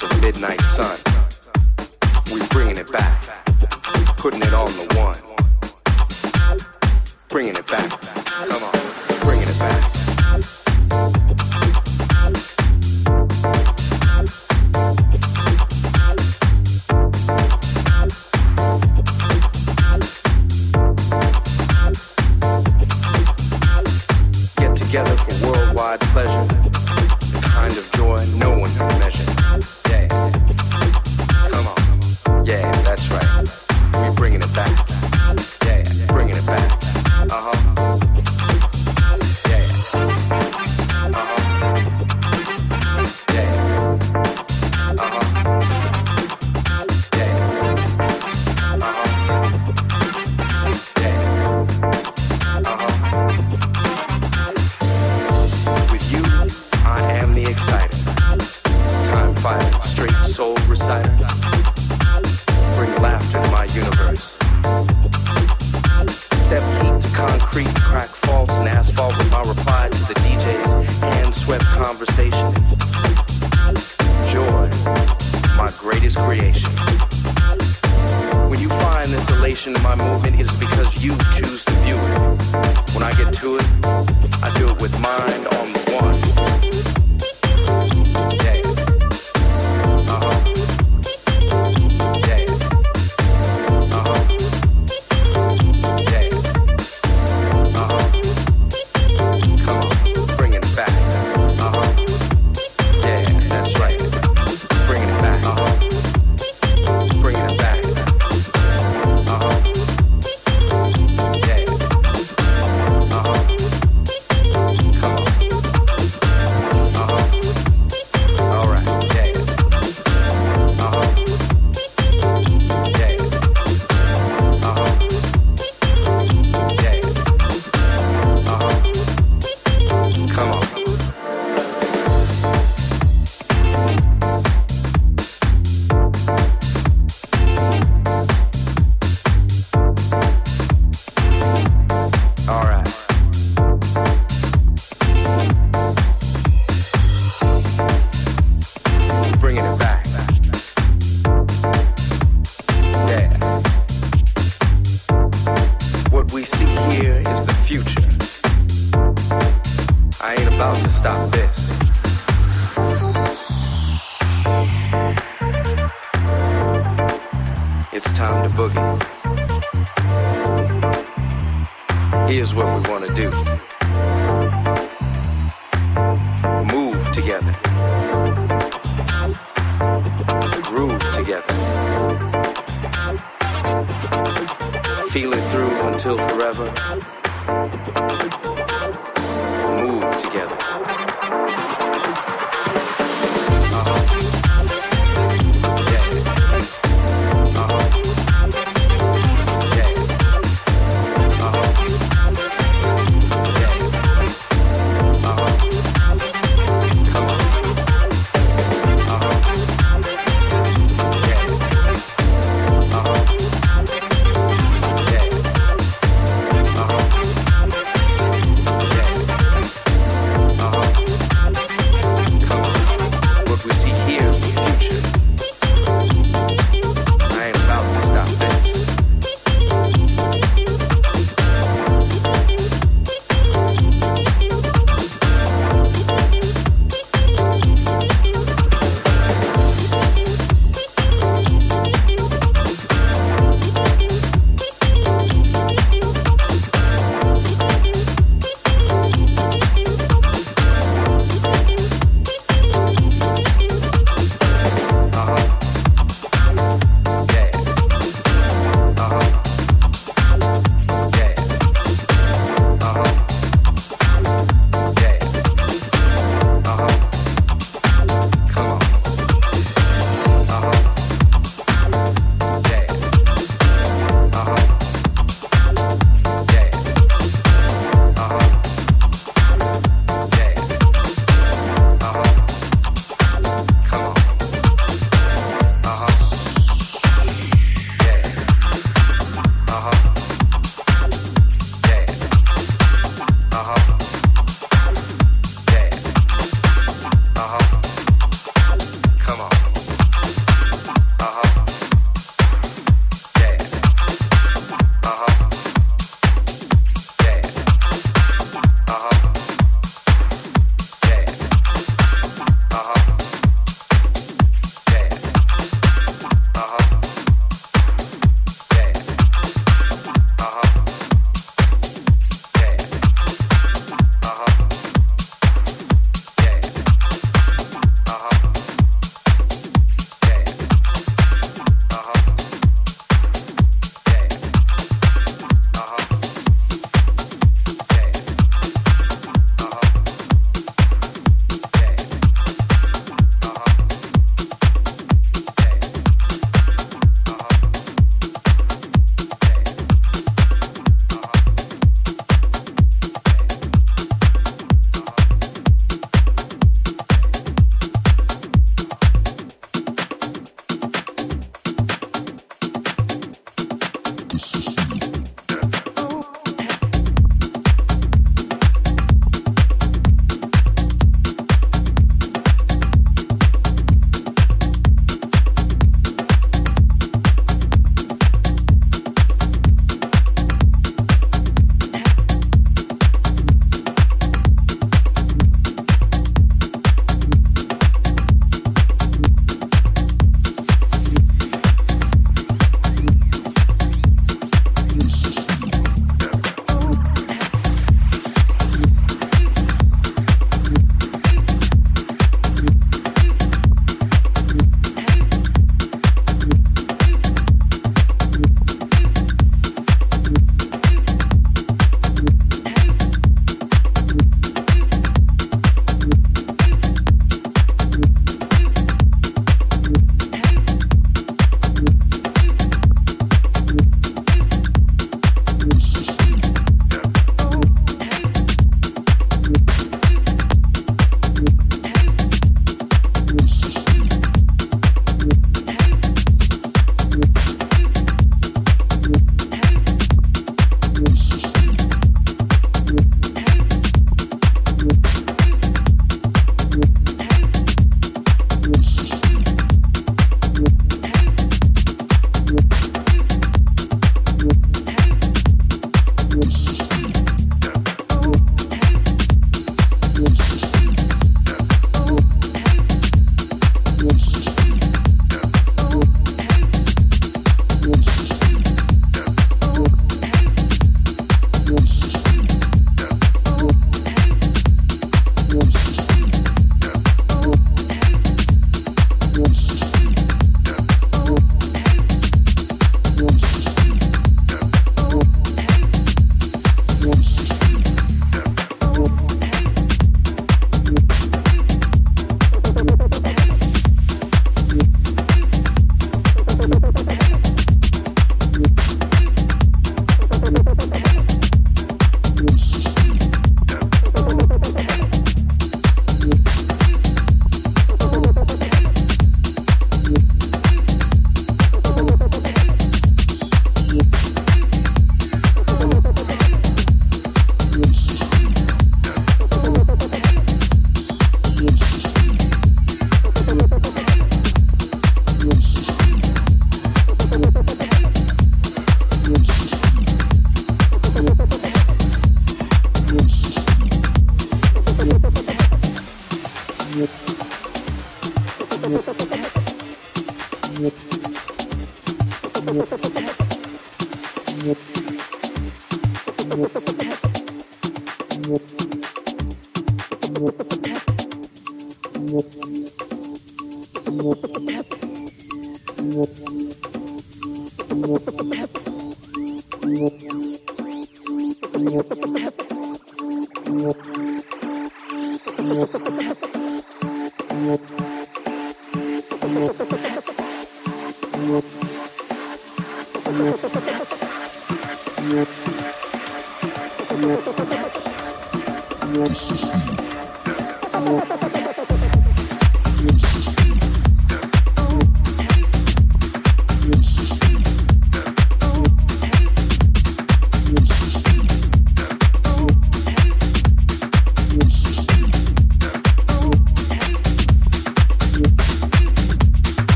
a midnight sun. We bringing it back, putting it on the one. Bringing it back.